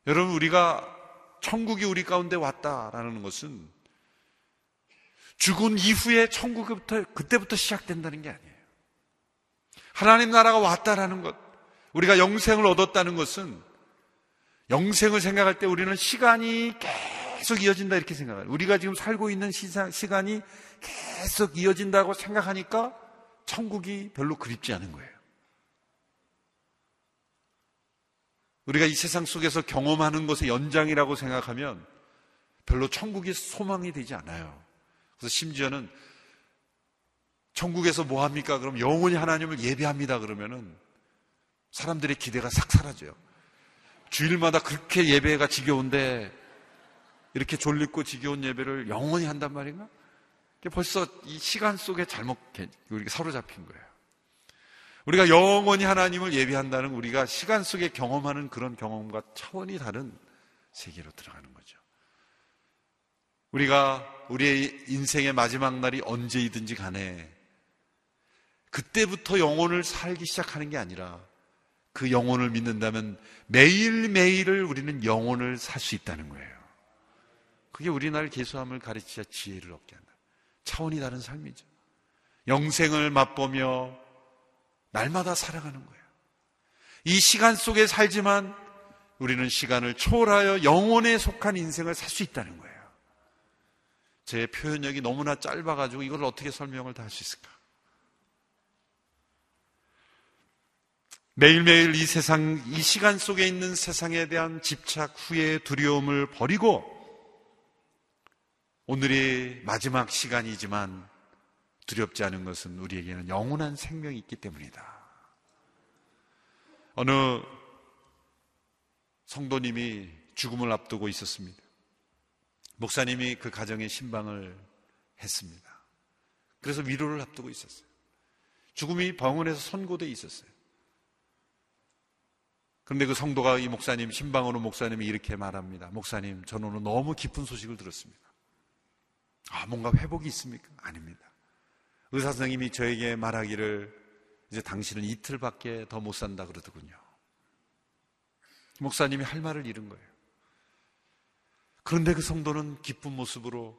여러분, 우리가 천국이 우리 가운데 왔다라는 것은 죽은 이후에 천국부터 그때부터 시작된다는 게 아니에요. 하나님 나라가 왔다라는 것, 우리가 영생을 얻었다는 것은 영생을 생각할 때 우리는 시간이 계속 이어진다 이렇게 생각해요. 우리가 지금 살고 있는 시사, 시간이 계속 이어진다고 생각하니까 천국이 별로 그립지 않은 거예요. 우리가 이 세상 속에서 경험하는 것의 연장이라고 생각하면 별로 천국이 소망이 되지 않아요. 그래서 심지어는 천국에서 뭐 합니까? 그럼 영원히 하나님을 예배합니다. 그러면은 사람들의 기대가 싹 사라져요. 주일마다 그렇게 예배가 지겨운데 이렇게 졸립고 지겨운 예배를 영원히 한단 말인가? 벌써 이 시간 속에 잘못 우리가 사로잡힌 거예요. 우리가 영원히 하나님을 예배한다는 우리가 시간 속에 경험하는 그런 경험과 차원이 다른 세계로 들어가는 거죠. 우리가 우리의 인생의 마지막 날이 언제이든지 간에 그때부터 영혼을 살기 시작하는 게 아니라 그 영혼을 믿는다면 매일매일을 우리는 영혼을 살 수 있다는 거예요. 그게 우리나라 개수함을 가르치자 지혜를 얻게 한다. 차원이 다른 삶이죠. 영생을 맛보며 날마다 살아가는 거예요. 이 시간 속에 살지만 우리는 시간을 초월하여 영혼에 속한 인생을 살 수 있다는 거예요. 제 표현력이 너무나 짧아가지고 이걸 어떻게 설명을 다 할 수 있을까? 매일매일 이 세상, 이 시간 속에 있는 세상에 대한 집착, 후회, 두려움을 버리고 오늘이 마지막 시간이지만 두렵지 않은 것은 우리에게는 영원한 생명이 있기 때문이다. 어느 성도님이 죽음을 앞두고 있었습니다. 목사님이 그 가정에 신방을 했습니다. 그래서 위로를 앞두고 있었어요. 죽음이 병원에서 선고돼 있었어요. 그런데 그 성도가 이 목사님, 신방으로 목사님이 이렇게 말합니다. 목사님, 저는 오늘 너무 기쁜 소식을 들었습니다. 아, 뭔가 회복이 있습니까? 아닙니다. 의사 선생님이 저에게 말하기를 이제 당신은 이틀밖에 더 못 산다 그러더군요. 목사님이 할 말을 잃은 거예요. 그런데 그 성도는 기쁜 모습으로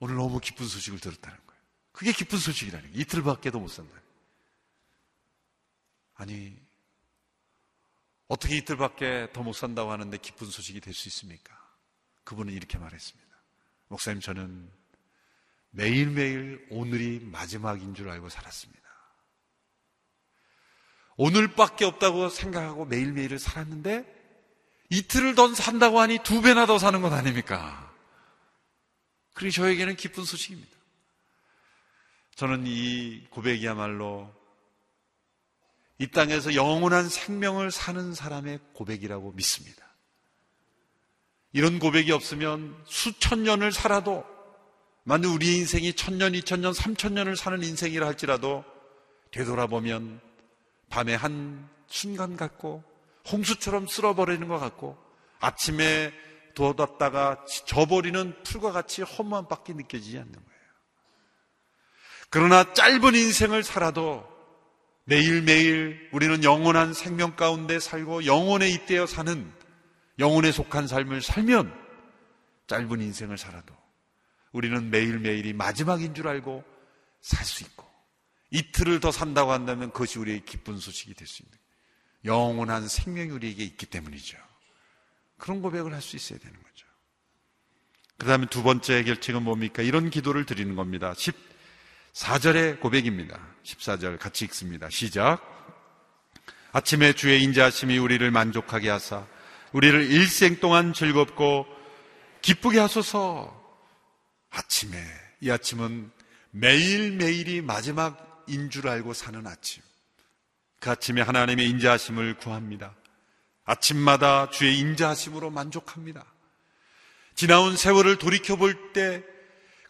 오늘 너무 기쁜 소식을 들었다는 거예요. 그게 기쁜 소식이라는 거예요. 이틀밖에도 못 산다. 아니, 어떻게 이틀밖에 더 못 산다고 하는데 기쁜 소식이 될 수 있습니까? 그분은 이렇게 말했습니다. 목사님, 저는 매일매일 오늘이 마지막인 줄 알고 살았습니다. 오늘밖에 없다고 생각하고 매일매일을 살았는데 이틀을 더 산다고 하니 두 배나 더 사는 것 아닙니까? 그리 저에게는 기쁜 소식입니다. 저는 이 고백이야말로 이 땅에서 영원한 생명을 사는 사람의 고백이라고 믿습니다. 이런 고백이 없으면 수천 년을 살아도 만약 우리 인생이 천 년, 이천 년, 삼천 년을 사는 인생이라 할지라도 되돌아보면 밤에 한 순간 같고 홍수처럼 쓸어버리는 것 같고 아침에 돋았다가 져버리는 풀과 같이 허무한 밖에 느껴지지 않는 거예요. 그러나 짧은 인생을 살아도 매일매일 우리는 영원한 생명 가운데 살고 영혼에 잇대어 사는 영혼에 속한 삶을 살면 짧은 인생을 살아도 우리는 매일매일이 마지막인 줄 알고 살 수 있고 이틀을 더 산다고 한다면 그것이 우리의 기쁜 소식이 될 수 있는 영원한 생명이 우리에게 있기 때문이죠. 그런 고백을 할 수 있어야 되는 거죠. 그 다음에 두 번째 결책은 뭡니까? 이런 기도를 드리는 겁니다. 14절의 고백입니다. 14절 같이 읽습니다. 시작. 아침에 주의 인자하심이 우리를 만족하게 하사 우리를 일생 동안 즐겁고 기쁘게 하소서 아침에 이 아침은 매일매일이 마지막인 줄 알고 사는 아침. 그 아침에 하나님의 인자하심을 구합니다. 아침마다 주의 인자하심으로 만족합니다. 지나온 세월을 돌이켜 볼 때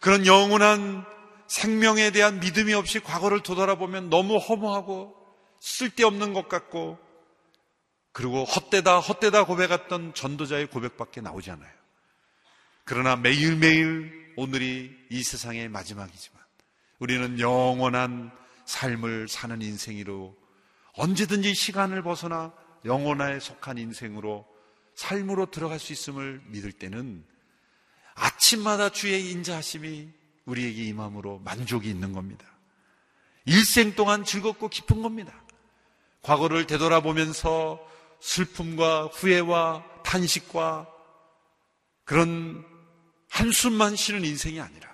그런 영원한 생명에 대한 믿음이 없이 과거를 되돌아보면 너무 허무하고 쓸데없는 것 같고 그리고 헛되다 헛되다 고백했던 전도자의 고백밖에 나오지 않아요. 그러나 매일매일 오늘이 이 세상의 마지막이지만 우리는 영원한 삶을 사는 인생으로 언제든지 시간을 벗어나 영원에 속한 인생으로 삶으로 들어갈 수 있음을 믿을 때는 아침마다 주의 인자하심이 우리에게 임함으로 만족이 있는 겁니다. 일생 동안 즐겁고 기쁜 겁니다. 과거를 되돌아보면서 슬픔과 후회와 탄식과 그런 한숨만 쉬는 인생이 아니라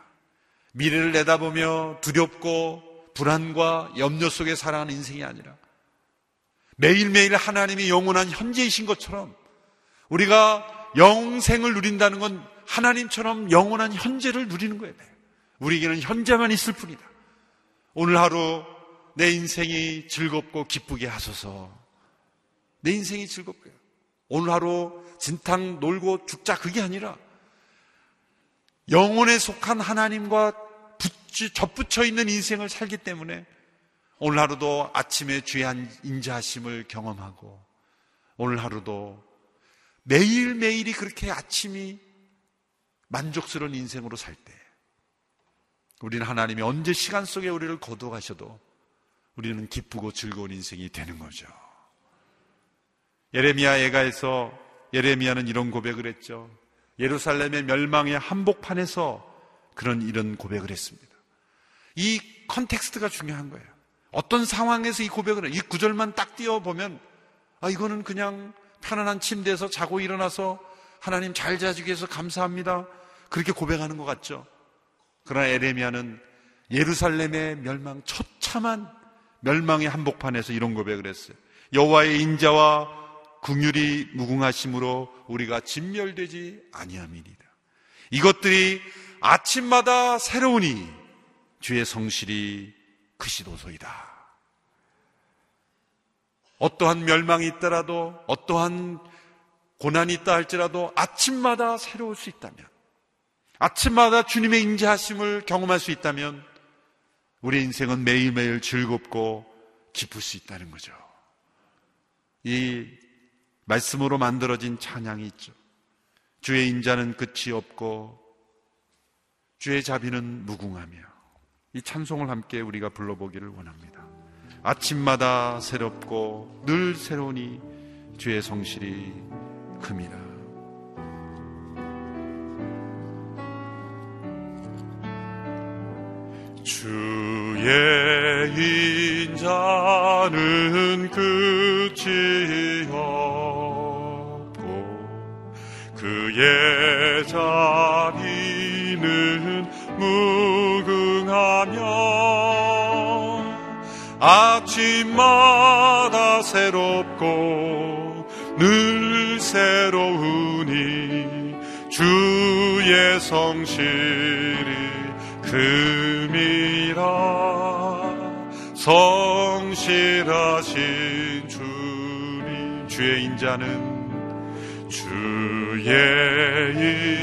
미래를 내다보며 두렵고 불안과 염려 속에 살아가는 인생이 아니라 매일매일 하나님이 영원한 현재이신 것처럼 우리가 영생을 누린다는 건 하나님처럼 영원한 현재를 누리는 거예요. 우리에게는 현재만 있을 뿐이다. 오늘 하루 내 인생이 즐겁고 기쁘게 하소서. 내 인생이 즐겁고요. 오늘 하루 진탕 놀고 죽자 그게 아니라 영혼에 속한 하나님과 붙지, 접붙여 있는 인생을 살기 때문에 오늘 하루도 아침에 주의 인자하심을 경험하고 오늘 하루도 매일매일이 그렇게 아침이 만족스러운 인생으로 살 때 우리는 하나님이 언제 시간 속에 우리를 거둬 가셔도 우리는 기쁘고 즐거운 인생이 되는 거죠. 예레미야 애가에서 예레미야는 이런 고백을 했죠. 예루살렘의 멸망의 한복판에서 그런 이런 고백을 했습니다. 이 context가 중요한 거예요. 어떤 상황에서 이 고백을 해. 이 구절만 딱 띄워 보면, 아, 이거는 그냥 편안한 침대에서 자고 일어나서 하나님 잘 자주기 위해서 감사합니다. 그렇게 고백하는 것 같죠. 그러나 에레미야는 예루살렘의 멸망, 처참한 멸망의 한복판에서 이런 고백을 했어요. 여호와의 인자와 궁율이 무궁하심으로 우리가 진멸되지 아니함이니라. 이것들이 아침마다 새로우니 주의 성실이 크시도소이다. 어떠한 멸망이 있더라도 어떠한 고난이 있다 할지라도 아침마다 새로울 수 있다면 아침마다 주님의 인자하심을 경험할 수 있다면 우리 인생은 매일매일 즐겁고 기쁠 수 있다는 거죠. 이 말씀으로 만들어진 찬양이 있죠. 주의 인자는 끝이 없고 주의 자비는 무궁하며 이 찬송을 함께 우리가 불러보기를 원합니다. 아침마다 새롭고 늘 새로우니 주의 성실이 큽니다. 주의 인자는 끝이 제자리는 무궁하며 아침마다 새롭고 늘 새로우니 주의 성실이 금이라 성실하신 주님 주의 인자는 주의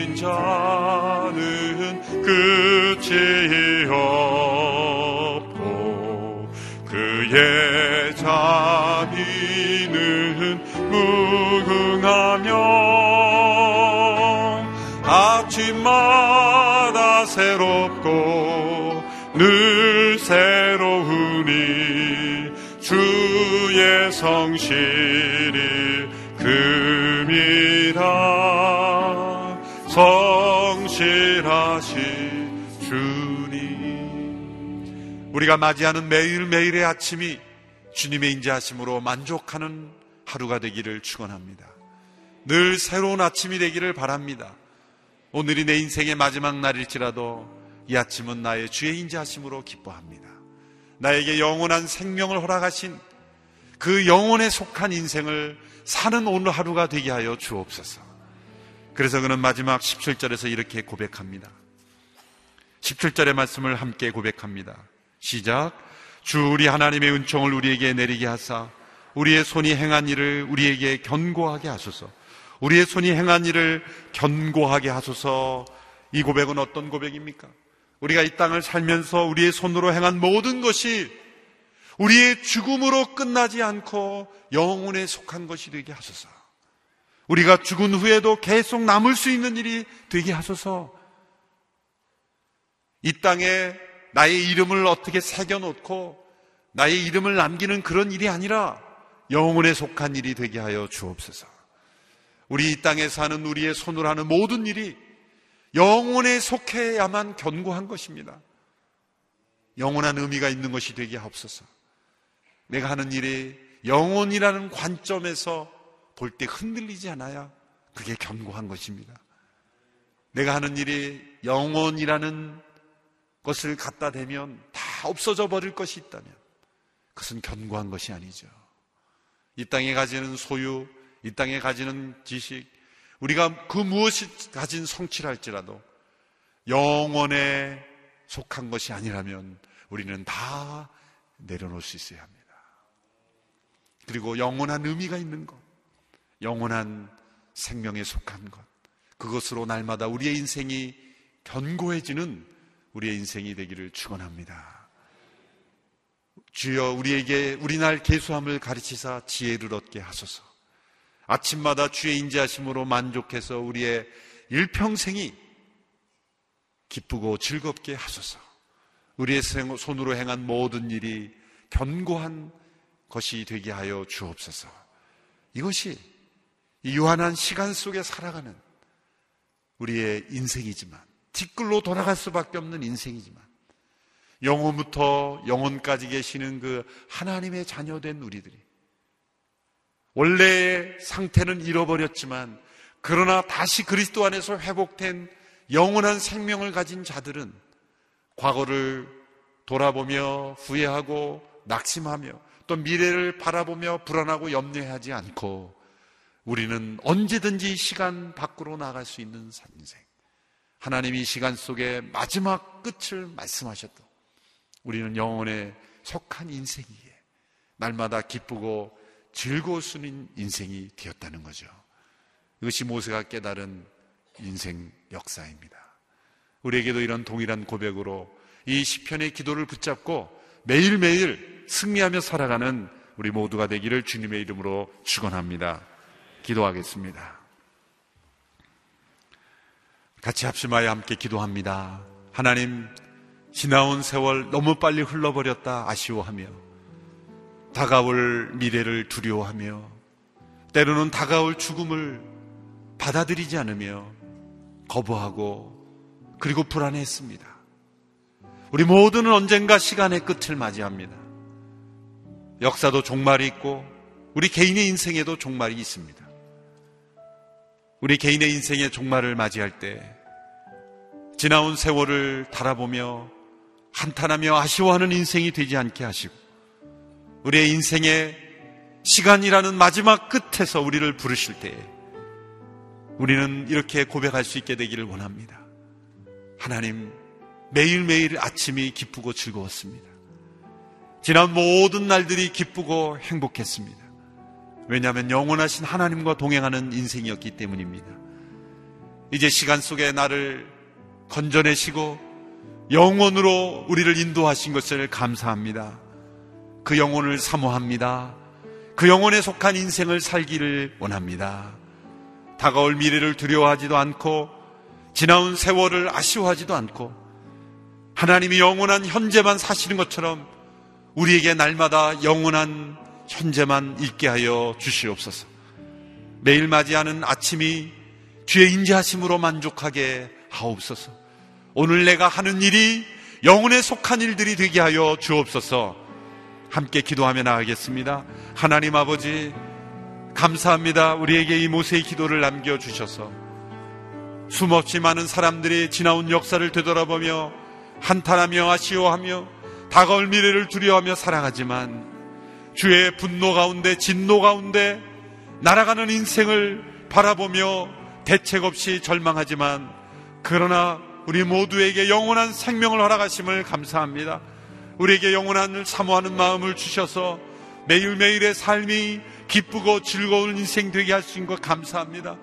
인자는 끝이 없고 그의 자비는 무궁하며 아침마다 새롭고 늘 새로우니 주의 성실 우리가 맞이하는 매일매일의 아침이 주님의 인자하심으로 만족하는 하루가 되기를 축원합니다. 늘 새로운 아침이 되기를 바랍니다. 오늘이 내 인생의 마지막 날일지라도 이 아침은 나의 주의 인자하심으로 기뻐합니다. 나에게 영원한 생명을 허락하신 그 영혼에 속한 인생을 사는 오늘 하루가 되게 하여 주옵소서. 그래서 그는 마지막 17절에서 이렇게 고백합니다. 17절의 말씀을 함께 고백합니다. 시작. 주 우리 하나님의 은총을 우리에게 내리게 하사 우리의 손이 행한 일을 우리에게 견고하게 하소서. 우리의 손이 행한 일을 견고하게 하소서. 이 고백은 어떤 고백입니까? 우리가 이 땅을 살면서 우리의 손으로 행한 모든 것이 우리의 죽음으로 끝나지 않고 영혼에 속한 것이 되게 하소서. 우리가 죽은 후에도 계속 남을 수 있는 일이 되게 하소서. 이 땅에 나의 이름을 어떻게 새겨놓고 나의 이름을 남기는 그런 일이 아니라 영혼에 속한 일이 되게 하여 주옵소서. 우리 이 땅에 사는 우리의 손으로 하는 모든 일이 영혼에 속해야만 견고한 것입니다. 영원한 의미가 있는 것이 되게 하옵소서. 내가 하는 일이 영혼이라는 관점에서 볼 때 흔들리지 않아야 그게 견고한 것입니다. 내가 하는 일이 영혼이라는 것을 갖다 대면 다 없어져 버릴 것이 있다면 그것은 견고한 것이 아니죠. 이 땅에 가지는 소유, 이 땅에 가지는 지식, 우리가 그 무엇이 가진 성취할지라도 영원에 속한 것이 아니라면 우리는 다 내려놓을 수 있어야 합니다. 그리고 영원한 의미가 있는 것, 영원한 생명에 속한 것, 그것으로 날마다 우리의 인생이 견고해지는 우리의 인생이 되기를 축원합니다. 주여 우리에게 우리날 계수함을 가르치사 지혜를 얻게 하소서. 아침마다 주의 인자하심으로 만족해서 우리의 일평생이 기쁘고 즐겁게 하소서. 우리의 손으로 행한 모든 일이 견고한 것이 되게 하여 주옵소서. 이것이 이 유한한 시간 속에 살아가는 우리의 인생이지만 뒷글로 돌아갈 수밖에 없는 인생이지만 영혼부터 영혼까지 계시는 그 하나님의 자녀된 우리들이 원래의 상태는 잃어버렸지만 그러나 다시 그리스도 안에서 회복된 영원한 생명을 가진 자들은 과거를 돌아보며 후회하고 낙심하며 또 미래를 바라보며 불안하고 염려하지 않고 우리는 언제든지 시간 밖으로 나갈 수 있는 인생. 하나님이 시간 속에 마지막 끝을 말씀하셨도 우리는 영혼에 속한 인생이기에 날마다 기쁘고 즐거울 수 있는 인생이 되었다는 거죠. 이것이 모세가 깨달은 인생 역사입니다. 우리에게도 이런 동일한 고백으로 이 시편의 기도를 붙잡고 매일매일 승리하며 살아가는 우리 모두가 되기를 주님의 이름으로 축원합니다. 기도하겠습니다. 같이 합심하여 함께 기도합니다. 하나님, 지나온 세월 너무 빨리 흘러버렸다 아쉬워하며 다가올 미래를 두려워하며 때로는 다가올 죽음을 받아들이지 않으며 거부하고 그리고 불안했습니다. 우리 모두는 언젠가 시간의 끝을 맞이합니다. 역사도 종말이 있고 우리 개인의 인생에도 종말이 있습니다. 우리 개인의 인생의 종말을 맞이할 때 지나온 세월을 달아보며 한탄하며 아쉬워하는 인생이 되지 않게 하시고 우리의 인생의 시간이라는 마지막 끝에서 우리를 부르실 때에 우리는 이렇게 고백할 수 있게 되기를 원합니다. 하나님, 매일매일 아침이 기쁘고 즐거웠습니다. 지난 모든 날들이 기쁘고 행복했습니다. 왜냐하면 영원하신 하나님과 동행하는 인생이었기 때문입니다. 이제 시간 속에 나를 건져내시고 영원으로 우리를 인도하신 것을 감사합니다. 그 영혼을 사모합니다. 그 영혼에 속한 인생을 살기를 원합니다. 다가올 미래를 두려워하지도 않고 지나온 세월을 아쉬워하지도 않고 하나님이 영원한 현재만 사시는 것처럼 우리에게 날마다 영원한 현재만 있게 하여 주시옵소서. 매일 맞이하는 아침이 주의 인자하심으로 만족하게 하옵소서. 오늘 내가 하는 일이 영혼에 속한 일들이 되게 하여 주옵소서. 함께 기도하며 나가겠습니다. 하나님 아버지, 감사합니다. 우리에게 이 모세의 기도를 남겨주셔서 숨없이 많은 사람들이 지나온 역사를 되돌아보며 한탄하며 아쉬워하며 다가올 미래를 두려워하며 살아가지만 주의 분노 가운데 진노 가운데 날아가는 인생을 바라보며 대책 없이 절망하지만 그러나 우리 모두에게 영원한 생명을 허락하심을 감사합니다. 우리에게 영원한 사모하는 마음을 주셔서 매일매일의 삶이 기쁘고 즐거운 인생 되게 있는 것 감사합니다.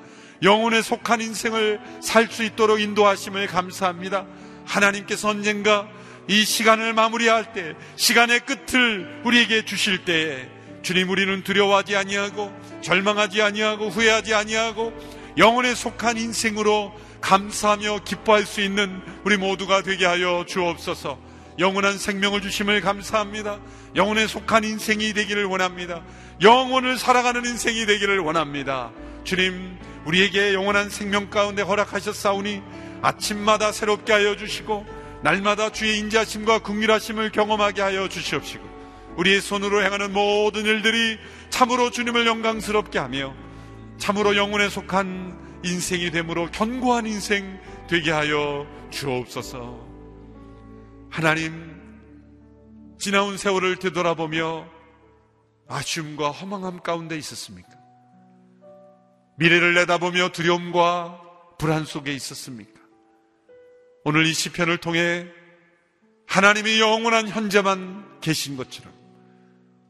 영혼에 속한 인생을 살 수 있도록 인도하심을 감사합니다. 하나님께서 언젠가 이 시간을 마무리할 때, 시간의 끝을 우리에게 주실 때에 주님 우리는 두려워하지 아니하고 절망하지 아니하고 후회하지 아니하고 영혼에 속한 인생으로 감사하며 기뻐할 수 있는 우리 모두가 되게 하여 주옵소서. 영원한 생명을 주심을 감사합니다. 영혼에 속한 인생이 되기를 원합니다. 영혼을 살아가는 인생이 되기를 원합니다. 주님, 우리에게 영원한 생명 가운데 허락하셨사오니 아침마다 새롭게 하여 주시고 날마다 주의 인자심과 긍휼하심을 경험하게 하여 주시옵시고 우리의 손으로 행하는 모든 일들이 참으로 주님을 영광스럽게 하며 참으로 영혼에 속한 인생이 되므로 견고한 인생 되게 하여 주옵소서. 하나님, 지나온 세월을 되돌아보며 아쉬움과 허망함 가운데 있었습니까? 미래를 내다보며 두려움과 불안 속에 있었습니까? 오늘 이 시편을 통해 하나님이 영원한 현재만 계신 것처럼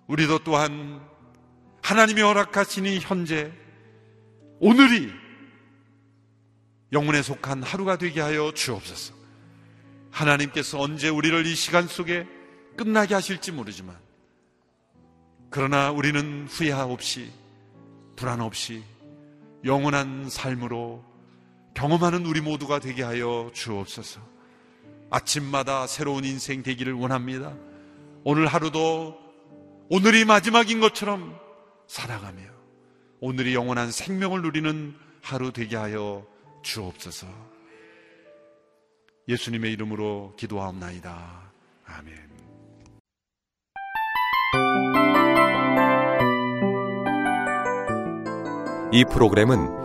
우리도 또한 하나님이 허락하신 이 현재 오늘이 영혼에 속한 하루가 되게 하여 주옵소서. 하나님께서 언제 우리를 이 시간 속에 끝나게 하실지 모르지만 그러나 우리는 후회 없이 불안 없이 영원한 삶으로 경험하는 우리 모두가 되게 하여 주옵소서. 아침마다 새로운 인생 되기를 원합니다. 오늘 하루도 오늘이 마지막인 것처럼 살아가며 오늘이 영원한 생명을 누리는 하루 되게 하여 주옵소서. 예수님의 이름으로 기도하옵나이다. 아멘. 이 프로그램은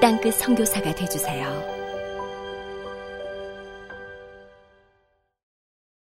땅끝 성교사가 되주세요